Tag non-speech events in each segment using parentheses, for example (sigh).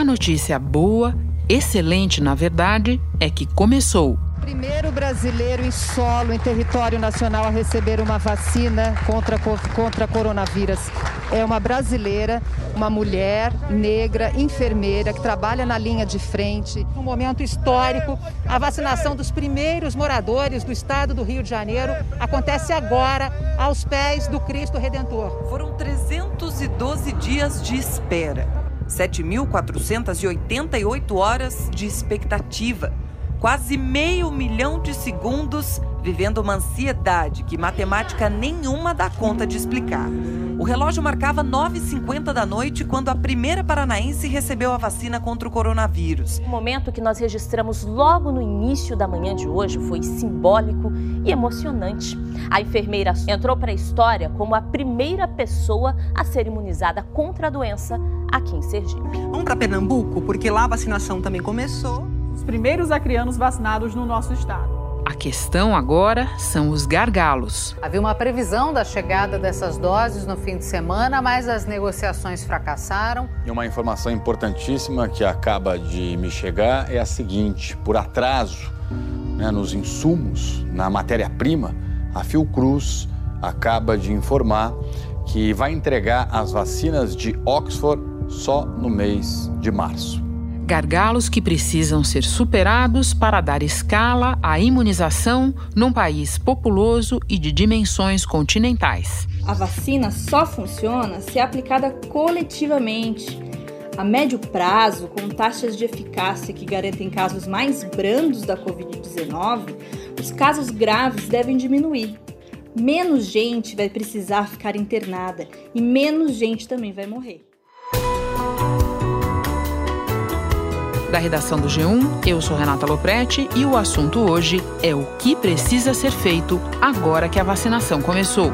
A notícia boa, excelente na verdade, é que começou. Primeiro brasileiro em solo, em território nacional, a receber uma vacina contra, contra coronavírus. É uma brasileira, uma mulher negra, enfermeira, que trabalha na linha de frente. Um momento histórico, a vacinação dos primeiros moradores do estado do Rio de Janeiro acontece agora, aos pés do Cristo Redentor. Foram 312 dias de espera, 7.488 horas de expectativa. Quase meio milhão de segundos vivendo uma ansiedade que matemática nenhuma dá conta de explicar. O relógio marcava 9h50 da noite quando a primeira paranaense recebeu a vacina contra o coronavírus. O momento que nós registramos logo no início da manhã de hoje foi simbólico e emocionante. A enfermeira entrou para a história como a primeira pessoa a ser imunizada contra a doença aqui em Sergipe. Vamos para Pernambuco, porque lá a vacinação também começou os primeiros acrianos vacinados no nosso estado. A questão agora são os gargalos. Havia uma previsão da chegada dessas doses no fim de semana, mas as negociações fracassaram. E uma informação importantíssima que acaba de me chegar é a seguinte: por atraso né, nos insumos, na matéria-prima, a Fiocruz acaba de informar que vai entregar as vacinas de Oxford só no mês de março gargalos que precisam ser superados para dar escala à imunização num país populoso e de dimensões continentais. A vacina só funciona se é aplicada coletivamente. A médio prazo, com taxas de eficácia que garantem casos mais brandos da Covid-19, os casos graves devem diminuir. Menos gente vai precisar ficar internada e menos gente também vai morrer. Da redação do G1, eu sou Renata Loprete e o assunto hoje é o que precisa ser feito agora que a vacinação começou.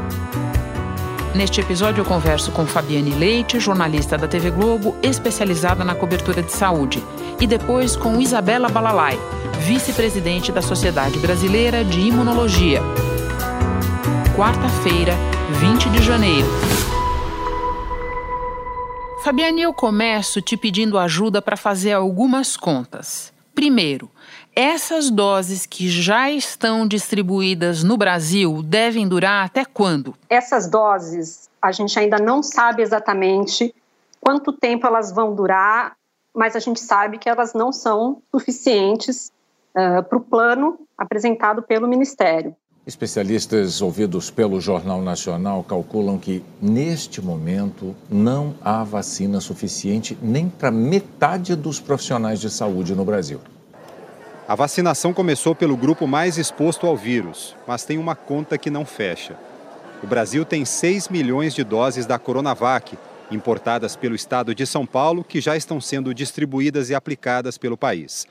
Neste episódio, eu converso com Fabiane Leite, jornalista da TV Globo, especializada na cobertura de saúde, e depois com Isabela Balalai, vice-presidente da Sociedade Brasileira de Imunologia. Quarta-feira, 20 de janeiro. Fabiane, eu começo te pedindo ajuda para fazer algumas contas. Primeiro, essas doses que já estão distribuídas no Brasil devem durar até quando? Essas doses, a gente ainda não sabe exatamente quanto tempo elas vão durar, mas a gente sabe que elas não são suficientes uh, para o plano apresentado pelo Ministério. Especialistas ouvidos pelo Jornal Nacional calculam que, neste momento, não há vacina suficiente nem para metade dos profissionais de saúde no Brasil. A vacinação começou pelo grupo mais exposto ao vírus, mas tem uma conta que não fecha. O Brasil tem 6 milhões de doses da Coronavac, importadas pelo estado de São Paulo, que já estão sendo distribuídas e aplicadas pelo país.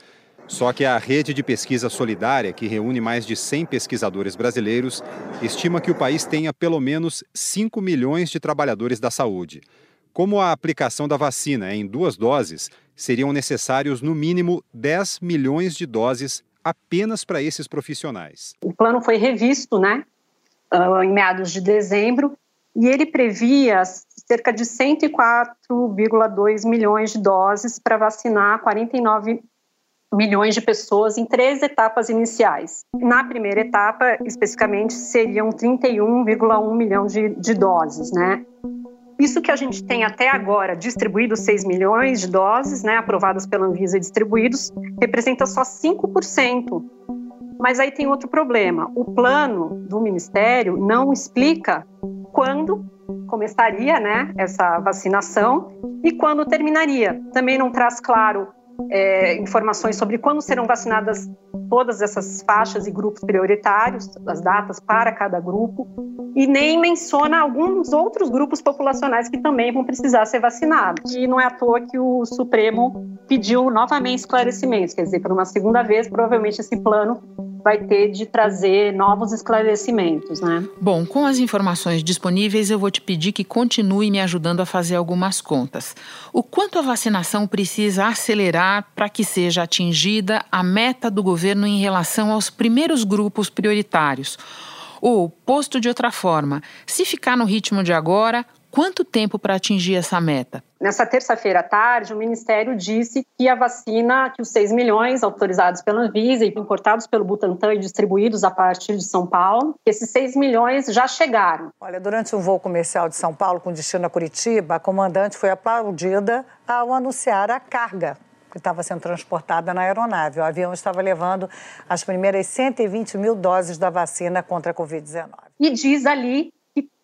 Só que a rede de pesquisa solidária, que reúne mais de 100 pesquisadores brasileiros, estima que o país tenha pelo menos 5 milhões de trabalhadores da saúde. Como a aplicação da vacina é em duas doses, seriam necessários no mínimo 10 milhões de doses apenas para esses profissionais. O plano foi revisto, né, ah, em meados de dezembro, e ele previa cerca de 104,2 milhões de doses para vacinar 49 milhões de pessoas em três etapas iniciais. Na primeira etapa, especificamente, seriam 31,1 milhão de, de doses, né? Isso que a gente tem até agora distribuído 6 milhões de doses, né, aprovadas pela Anvisa e distribuídos, representa só 5%. Mas aí tem outro problema. O plano do Ministério não explica quando começaria né, essa vacinação e quando terminaria. Também não traz claro é, informações sobre quando serão vacinadas todas essas faixas e grupos prioritários, as datas para cada grupo, e nem menciona alguns outros grupos populacionais que também vão precisar ser vacinados. E não é à toa que o Supremo pediu novamente esclarecimentos, quer dizer, por uma segunda vez, provavelmente esse plano vai ter de trazer novos esclarecimentos, né? Bom, com as informações disponíveis, eu vou te pedir que continue me ajudando a fazer algumas contas. O quanto a vacinação precisa acelerar para que seja atingida a meta do governo em relação aos primeiros grupos prioritários? Ou, posto de outra forma, se ficar no ritmo de agora, quanto tempo para atingir essa meta? Nessa terça-feira à tarde, o Ministério disse que a vacina, que os 6 milhões autorizados pela Anvisa e importados pelo Butantan e distribuídos a partir de São Paulo, esses 6 milhões já chegaram. Olha, durante um voo comercial de São Paulo com destino a Curitiba, a comandante foi aplaudida ao anunciar a carga que estava sendo transportada na aeronave. O avião estava levando as primeiras 120 mil doses da vacina contra a Covid-19. E diz ali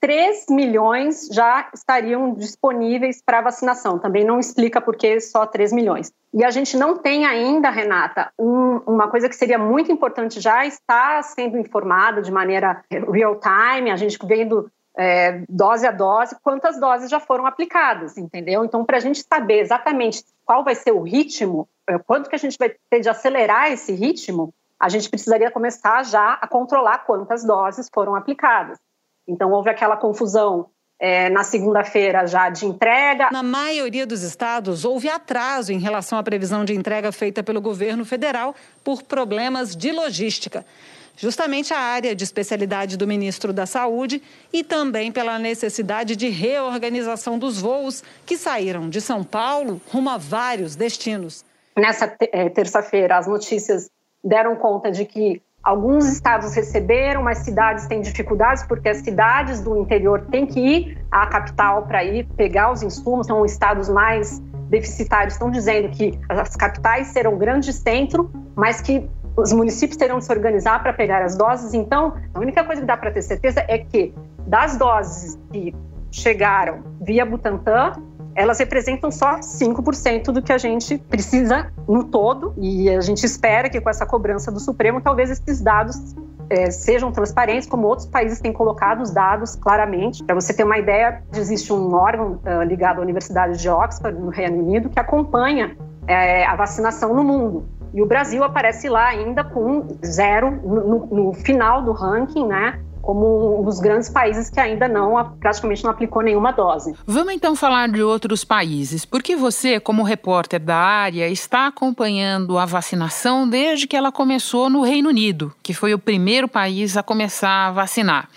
3 milhões já estariam disponíveis para vacinação. Também não explica por que só 3 milhões. E a gente não tem ainda, Renata, um, uma coisa que seria muito importante já está sendo informada de maneira real time, a gente vendo é, dose a dose, quantas doses já foram aplicadas, entendeu? Então, para a gente saber exatamente qual vai ser o ritmo, é, quanto que a gente vai ter de acelerar esse ritmo, a gente precisaria começar já a controlar quantas doses foram aplicadas. Então, houve aquela confusão é, na segunda-feira já de entrega. Na maioria dos estados, houve atraso em relação à previsão de entrega feita pelo governo federal por problemas de logística. Justamente a área de especialidade do ministro da Saúde e também pela necessidade de reorganização dos voos que saíram de São Paulo rumo a vários destinos. Nessa é, terça-feira, as notícias deram conta de que Alguns estados receberam, mas cidades têm dificuldades porque as cidades do interior têm que ir à capital para ir pegar os insumos. São estados mais deficitários estão dizendo que as capitais serão grandes centros, mas que os municípios terão de se organizar para pegar as doses. Então, a única coisa que dá para ter certeza é que das doses que chegaram via Butantan, elas representam só 5% do que a gente precisa no todo, e a gente espera que com essa cobrança do Supremo, talvez esses dados é, sejam transparentes, como outros países têm colocado os dados claramente. Para você ter uma ideia, existe um órgão uh, ligado à Universidade de Oxford, no Reino Unido, que acompanha é, a vacinação no mundo. E o Brasil aparece lá ainda com zero no, no final do ranking, né? Como dos grandes países que ainda não praticamente não aplicou nenhuma dose. Vamos então falar de outros países, porque você, como repórter da área, está acompanhando a vacinação desde que ela começou no Reino Unido, que foi o primeiro país a começar a vacinar.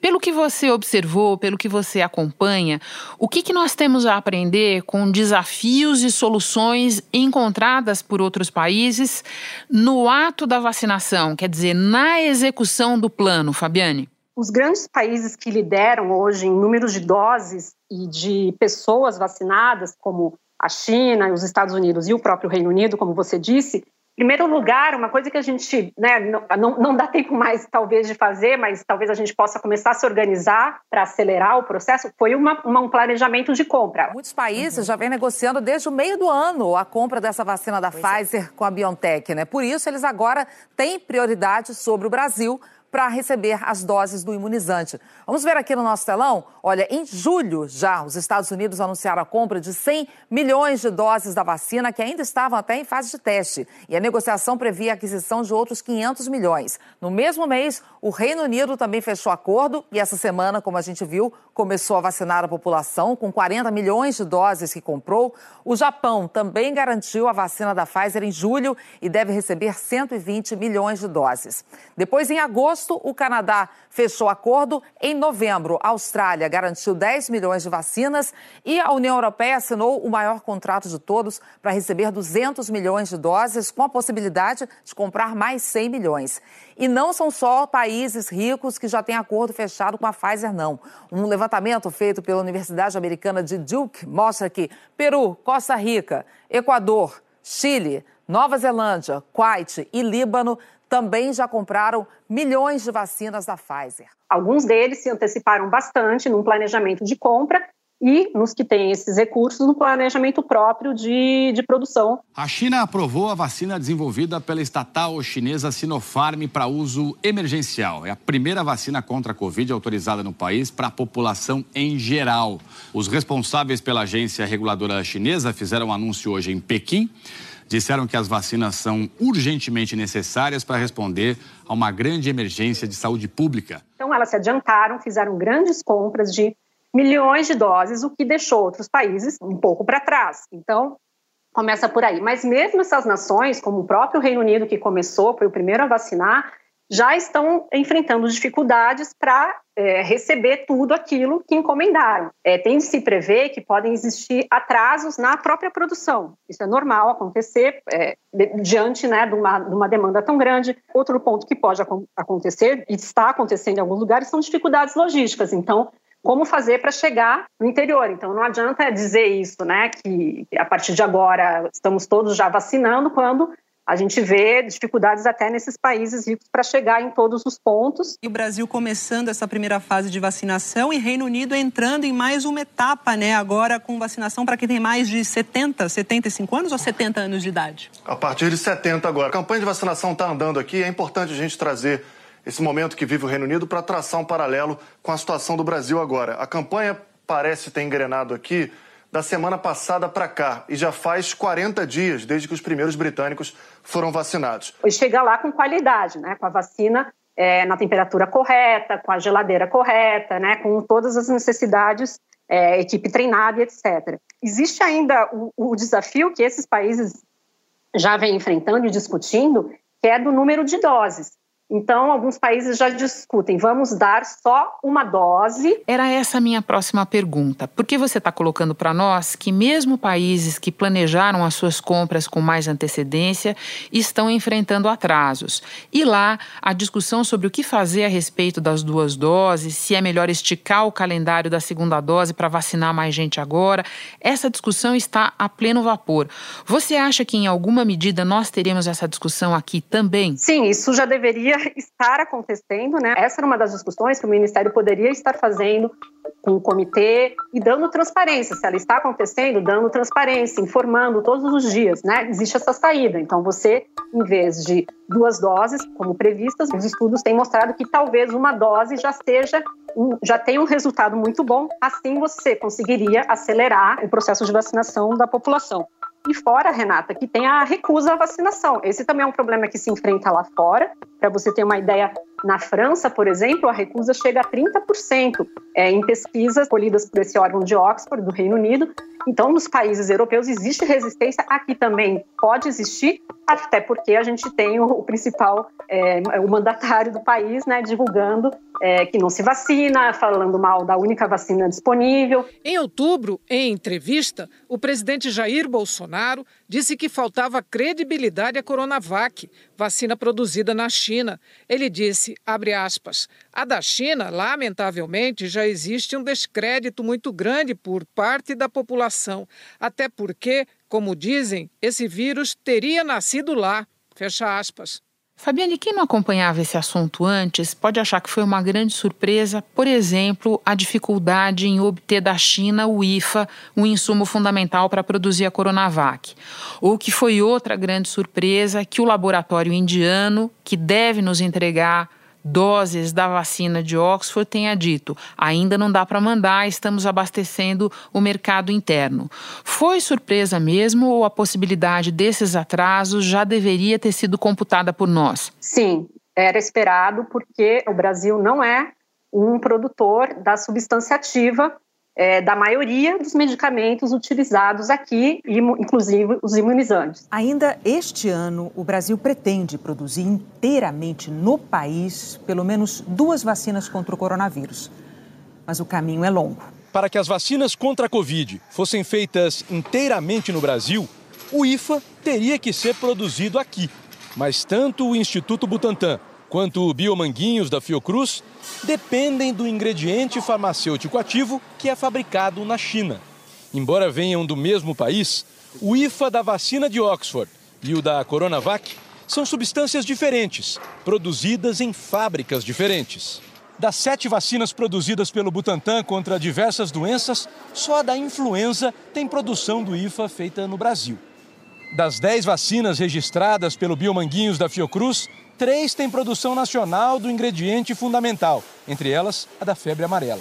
Pelo que você observou, pelo que você acompanha, o que, que nós temos a aprender com desafios e soluções encontradas por outros países no ato da vacinação, quer dizer, na execução do plano, Fabiane? Os grandes países que lideram hoje em números de doses e de pessoas vacinadas, como a China, os Estados Unidos e o próprio Reino Unido, como você disse, primeiro lugar, uma coisa que a gente né, não, não dá tempo mais, talvez, de fazer, mas talvez a gente possa começar a se organizar para acelerar o processo, foi uma, uma, um planejamento de compra. Muitos países uhum. já vêm negociando desde o meio do ano a compra dessa vacina da pois é. Pfizer é. com a BioNTech. Né? Por isso, eles agora têm prioridade sobre o Brasil para receber as doses do imunizante. Vamos ver aqui no nosso telão? Olha, em julho já, os Estados Unidos anunciaram a compra de 100 milhões de doses da vacina que ainda estavam até em fase de teste. E a negociação previa a aquisição de outros 500 milhões. No mesmo mês, o Reino Unido também fechou acordo e essa semana, como a gente viu, começou a vacinar a população com 40 milhões de doses que comprou. O Japão também garantiu a vacina da Pfizer em julho e deve receber 120 milhões de doses. Depois, em agosto, agosto, o Canadá fechou acordo. Em novembro, a Austrália garantiu 10 milhões de vacinas e a União Europeia assinou o maior contrato de todos para receber 200 milhões de doses, com a possibilidade de comprar mais 100 milhões. E não são só países ricos que já têm acordo fechado com a Pfizer, não. Um levantamento feito pela Universidade Americana de Duke mostra que Peru, Costa Rica, Equador, Chile, Nova Zelândia, Kuwait e Líbano também já compraram milhões de vacinas da Pfizer. Alguns deles se anteciparam bastante num planejamento de compra e nos que têm esses recursos no planejamento próprio de, de produção. A China aprovou a vacina desenvolvida pela estatal chinesa Sinopharm para uso emergencial. É a primeira vacina contra a Covid autorizada no país para a população em geral. Os responsáveis pela agência reguladora chinesa fizeram um anúncio hoje em Pequim disseram que as vacinas são urgentemente necessárias para responder a uma grande emergência de saúde pública. Então, elas se adiantaram, fizeram grandes compras de milhões de doses, o que deixou outros países um pouco para trás. Então, começa por aí. Mas mesmo essas nações, como o próprio Reino Unido, que começou, foi o primeiro a vacinar, já estão enfrentando dificuldades para é, receber tudo aquilo que encomendaram. É, tem de se prever que podem existir atrasos na própria produção. Isso é normal acontecer é, diante né, de, uma, de uma demanda tão grande. Outro ponto que pode acontecer, e está acontecendo em alguns lugares, são dificuldades logísticas. Então, como fazer para chegar no interior. Então não adianta dizer isso, né, que a partir de agora estamos todos já vacinando quando a gente vê dificuldades até nesses países ricos para chegar em todos os pontos. E o Brasil começando essa primeira fase de vacinação e Reino Unido entrando em mais uma etapa, né? Agora com vacinação para quem tem mais de 70, 75 anos ou 70 anos de idade? A partir de 70 agora. A campanha de vacinação está andando aqui. É importante a gente trazer esse momento que vive o Reino Unido para traçar um paralelo com a situação do Brasil agora. A campanha parece ter engrenado aqui da semana passada para cá e já faz 40 dias desde que os primeiros britânicos foram vacinados. E chega lá com qualidade, né? com a vacina é, na temperatura correta, com a geladeira correta, né? com todas as necessidades, é, equipe treinada etc. Existe ainda o, o desafio que esses países já vêm enfrentando e discutindo, que é do número de doses. Então, alguns países já discutem, vamos dar só uma dose. Era essa a minha próxima pergunta. Por que você está colocando para nós que, mesmo países que planejaram as suas compras com mais antecedência, estão enfrentando atrasos? E lá, a discussão sobre o que fazer a respeito das duas doses, se é melhor esticar o calendário da segunda dose para vacinar mais gente agora, essa discussão está a pleno vapor. Você acha que, em alguma medida, nós teremos essa discussão aqui também? Sim, isso já deveria (laughs) estar acontecendo, né? Essa era uma das discussões que o Ministério poderia estar fazendo com o comitê e dando transparência. Se ela está acontecendo, dando transparência, informando todos os dias, né? Existe essa saída. Então, você, em vez de duas doses, como previstas, os estudos têm mostrado que talvez uma dose já seja já tenha um resultado muito bom, assim você conseguiria acelerar o processo de vacinação da população. E fora, Renata, que tem a recusa à vacinação. Esse também é um problema que se enfrenta lá fora. Para você ter uma ideia, na França, por exemplo, a recusa chega a 30% é, em pesquisas colhidas por esse órgão de Oxford, do Reino Unido. Então, nos países europeus existe resistência, aqui também pode existir, até porque a gente tem o, principal, é, o mandatário do país, né, divulgando é, que não se vacina, falando mal da única vacina disponível. Em outubro, em entrevista, o presidente Jair Bolsonaro disse que faltava credibilidade à Coronavac, vacina produzida na China. Ele disse, abre aspas, a da China, lamentavelmente, já existe um descrédito muito grande por parte da população, até porque como dizem, esse vírus teria nascido lá. Fecha aspas. Fabiane, quem não acompanhava esse assunto antes pode achar que foi uma grande surpresa, por exemplo, a dificuldade em obter da China o IFA, um insumo fundamental para produzir a Coronavac. Ou que foi outra grande surpresa que o laboratório indiano, que deve nos entregar doses da vacina de Oxford tenha dito: ainda não dá para mandar, estamos abastecendo o mercado interno. Foi surpresa mesmo ou a possibilidade desses atrasos já deveria ter sido computada por nós? Sim, era esperado porque o Brasil não é um produtor da substância ativa é, da maioria dos medicamentos utilizados aqui, inclusive os imunizantes. Ainda este ano, o Brasil pretende produzir inteiramente no país pelo menos duas vacinas contra o coronavírus. Mas o caminho é longo. Para que as vacinas contra a Covid fossem feitas inteiramente no Brasil, o IFA teria que ser produzido aqui. Mas tanto o Instituto Butantan quanto o Biomanguinhos da Fiocruz dependem do ingrediente farmacêutico ativo que é fabricado na China. Embora venham do mesmo país, o IFA da vacina de Oxford e o da Coronavac são substâncias diferentes, produzidas em fábricas diferentes. Das sete vacinas produzidas pelo Butantan contra diversas doenças, só a da influenza tem produção do IFA feita no Brasil. Das dez vacinas registradas pelo Biomanguinhos da Fiocruz, três têm produção nacional do ingrediente fundamental, entre elas a da febre amarela.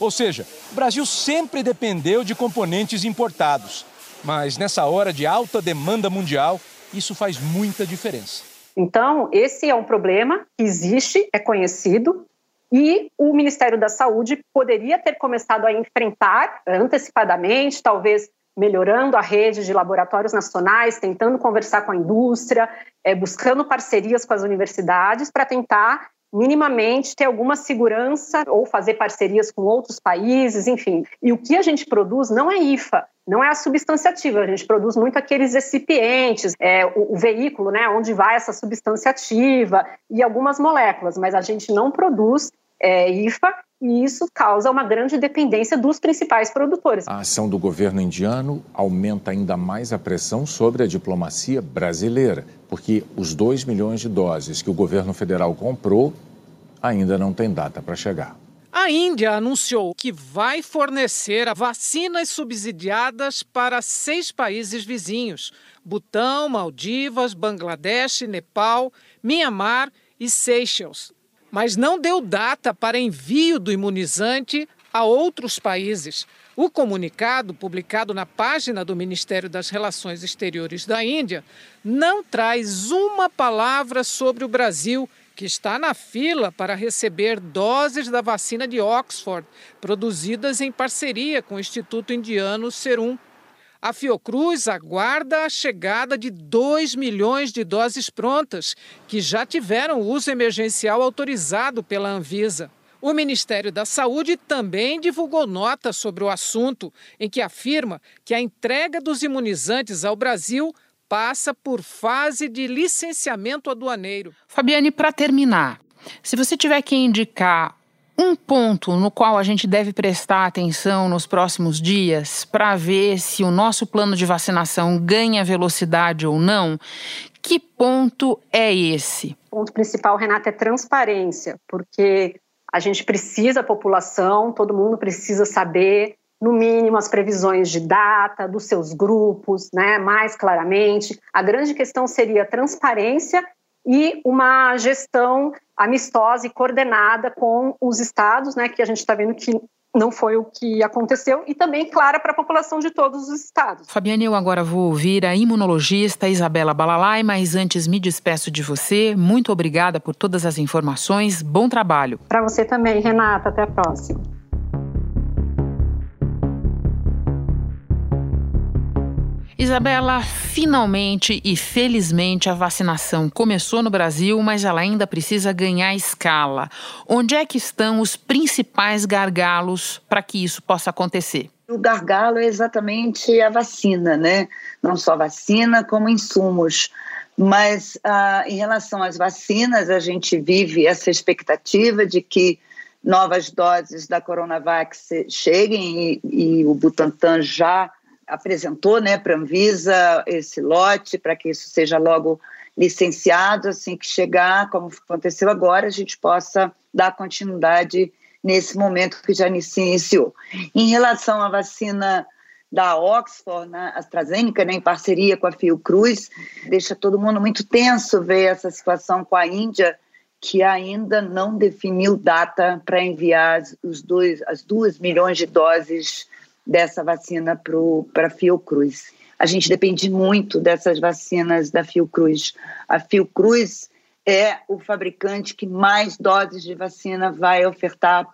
Ou seja, o Brasil sempre dependeu de componentes importados, mas nessa hora de alta demanda mundial, isso faz muita diferença. Então, esse é um problema que existe, é conhecido, e o Ministério da Saúde poderia ter começado a enfrentar antecipadamente, talvez melhorando a rede de laboratórios nacionais, tentando conversar com a indústria, é, buscando parcerias com as universidades para tentar minimamente ter alguma segurança ou fazer parcerias com outros países, enfim. E o que a gente produz não é IFA, não é a substância ativa, a gente produz muito aqueles recipientes, é, o, o, veículo, né, onde vai essa substância ativa e algumas moléculas, mas a gente não produz é, IFA e isso causa uma grande dependência dos principais produtores. A ação do governo indiano aumenta ainda mais a pressão sobre a diplomacia brasileira, porque os 2 milhões de doses que o governo federal comprou ainda não tem data para chegar. A Índia anunciou que vai fornecer vacinas subsidiadas para seis países vizinhos: Butão, Maldivas, Bangladesh, Nepal, Mianmar e Seychelles mas não deu data para envio do imunizante a outros países. O comunicado, publicado na página do Ministério das Relações Exteriores da Índia, não traz uma palavra sobre o Brasil, que está na fila para receber doses da vacina de Oxford, produzidas em parceria com o Instituto Indiano Serum. A Fiocruz aguarda a chegada de 2 milhões de doses prontas, que já tiveram uso emergencial autorizado pela Anvisa. O Ministério da Saúde também divulgou nota sobre o assunto, em que afirma que a entrega dos imunizantes ao Brasil passa por fase de licenciamento aduaneiro. Fabiane, para terminar, se você tiver que indicar um ponto no qual a gente deve prestar atenção nos próximos dias para ver se o nosso plano de vacinação ganha velocidade ou não, que ponto é esse? O ponto principal, Renata, é transparência, porque a gente precisa, a população, todo mundo precisa saber, no mínimo, as previsões de data dos seus grupos, né, mais claramente. A grande questão seria transparência e uma gestão amistosa e coordenada com os estados, né, que a gente está vendo que não foi o que aconteceu e também clara para a população de todos os estados. Fabiane, eu agora vou ouvir a imunologista Isabela Balalai, mas antes me despeço de você. Muito obrigada por todas as informações. Bom trabalho. Para você também, Renata. Até a próxima. Isabela, finalmente e felizmente a vacinação começou no Brasil, mas ela ainda precisa ganhar escala. Onde é que estão os principais gargalos para que isso possa acontecer? O gargalo é exatamente a vacina, né? Não só vacina, como insumos. Mas ah, em relação às vacinas, a gente vive essa expectativa de que novas doses da Coronavac cheguem e, e o Butantan já apresentou né, para a Anvisa esse lote para que isso seja logo licenciado, assim que chegar, como aconteceu agora, a gente possa dar continuidade nesse momento que já iniciou. Em relação à vacina da Oxford, né, AstraZeneca, né, em parceria com a Fiocruz, deixa todo mundo muito tenso ver essa situação com a Índia, que ainda não definiu data para enviar os dois, as duas milhões de doses dessa vacina para a Fiocruz. A gente depende muito dessas vacinas da Fiocruz. A Fiocruz é o fabricante que mais doses de vacina vai ofertar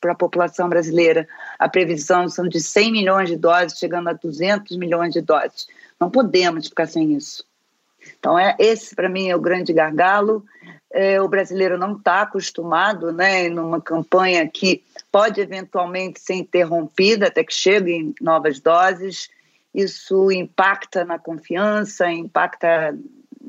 para a população brasileira. A previsão são de 100 milhões de doses, chegando a 200 milhões de doses. Não podemos ficar sem isso. Então, é, esse, para mim, é o grande gargalo. É, o brasileiro não está acostumado, né, numa campanha que pode eventualmente ser interrompida até que cheguem novas doses. Isso impacta na confiança, impacta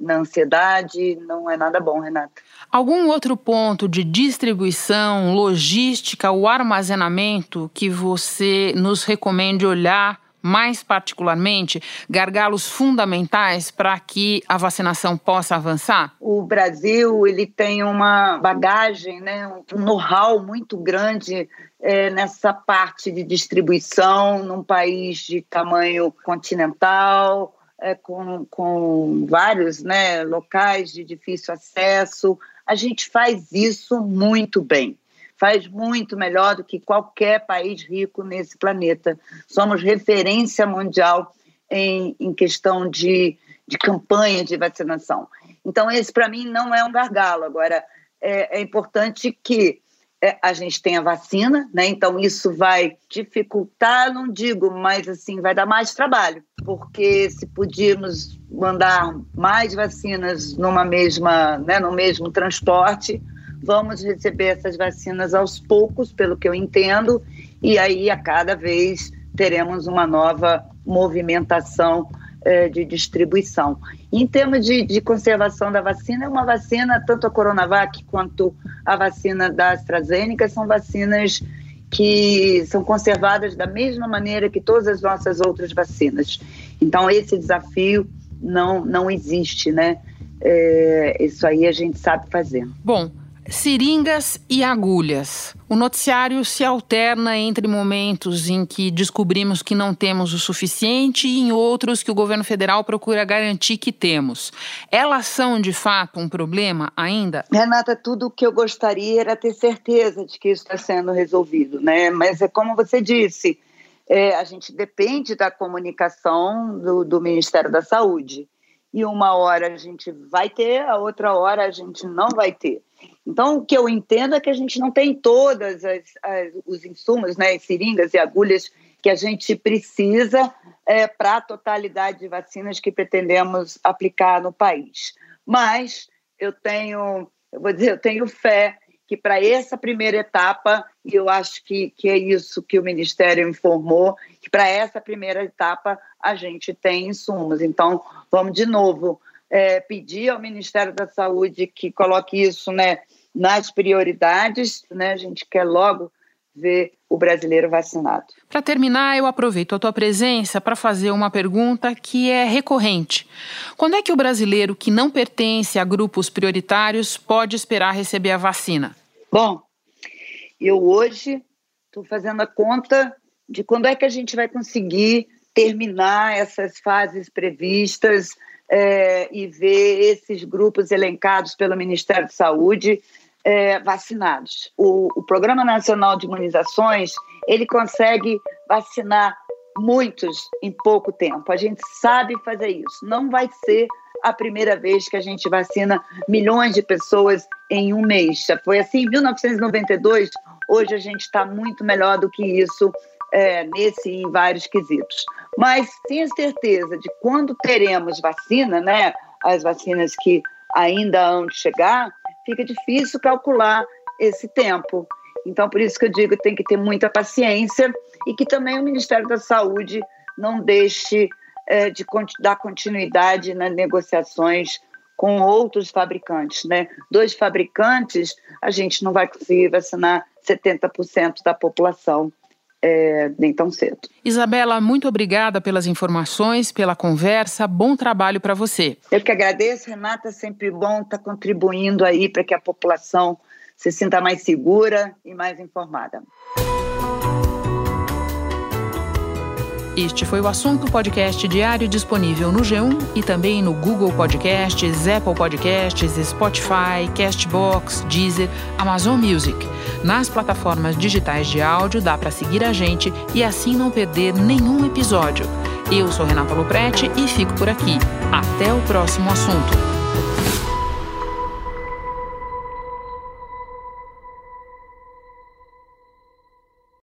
na ansiedade, não é nada bom, Renata. Algum outro ponto de distribuição, logística ou armazenamento que você nos recomende olhar mais particularmente, gargalos fundamentais para que a vacinação possa avançar? O Brasil ele tem uma bagagem, né, um know-how muito grande é, nessa parte de distribuição num país de tamanho continental, é, com, com vários né, locais de difícil acesso. A gente faz isso muito bem faz muito melhor do que qualquer país rico nesse planeta. Somos referência mundial em, em questão de, de campanha de vacinação. Então, esse para mim não é um gargalo. Agora, é, é importante que é, a gente tem a vacina, né? Então isso vai dificultar, não digo, mas assim vai dar mais trabalho, porque se podíamos mandar mais vacinas numa mesma, né, no mesmo transporte, vamos receber essas vacinas aos poucos, pelo que eu entendo, e aí a cada vez teremos uma nova movimentação é, de distribuição. Em termos de, de, conservação da vacina, é uma vacina, tanto a Coronavac quanto a vacina da AstraZeneca, são vacinas que são conservadas da mesma maneira que todas as nossas outras vacinas. Então, esse desafio não, não existe, né? É, isso aí a gente sabe fazer. Bom, Seringas e agulhas. O noticiário se alterna entre momentos em que descobrimos que não temos o suficiente e em outros que o governo federal procura garantir que temos. Elas são, de fato, um problema ainda? Renata, tudo o que eu gostaria era ter certeza de que isso está sendo resolvido, né? Mas é como você disse, é, a gente depende da comunicação do, do Ministério da Saúde. E uma hora a gente vai ter, a outra hora a gente não vai ter. Então, o que eu entendo é que a gente não tem todas as, as, os insumos, né, as seringas e agulhas que a gente precisa é, para a totalidade de vacinas que pretendemos aplicar no país. Mas eu tenho, eu vou dizer, eu tenho fé que para essa primeira etapa, e eu acho que, que é isso que o Ministério informou, que para essa primeira etapa a gente tem insumos. Então, vamos de novo é, pedir ao Ministério da Saúde que coloque isso né, nas prioridades. Né? A gente quer logo ver o brasileiro vacinado. Para terminar, eu aproveito a tua presença para fazer uma pergunta que é recorrente. Quando é que o brasileiro que não pertence a grupos prioritários pode esperar receber a vacina? Bom, eu hoje estou fazendo a conta de quando é que a gente vai conseguir terminar essas fases previstas é, e ver esses grupos elencados pelo Ministério da Saúde é, vacinados. O, o Programa Nacional de Imunizações ele consegue vacinar muitos em pouco tempo. A gente sabe fazer isso. Não vai ser a primeira vez que a gente vacina milhões de pessoas em um mês. Foi assim em 1992. Hoje a gente está muito melhor do que isso é, nesse e em vários quesitos. Mas tenha certeza de quando teremos vacina, né? As vacinas que ainda hão de chegar, fica difícil calcular esse tempo. Então, por isso que eu digo que tem que ter muita paciência e que também o Ministério da Saúde não deixe é, de dar continuidade nas negociações com outros fabricantes, né? Dois fabricantes, a gente não vai conseguir vacinar 70% da população é, nem tão cedo. Isabela, muito obrigada pelas informações, pela conversa. Bom trabalho para você. Eu que agradeço, Renata. Sempre bom estar tá contribuindo aí para que a população se sinta mais segura e mais informada. Este foi o assunto podcast diário disponível no G1 e também no Google Podcasts, Apple Podcasts, Spotify, Castbox, Deezer, Amazon Music. Nas plataformas digitais de áudio dá para seguir a gente e assim não perder nenhum episódio. Eu sou Renata Loprete e fico por aqui. Até o próximo assunto.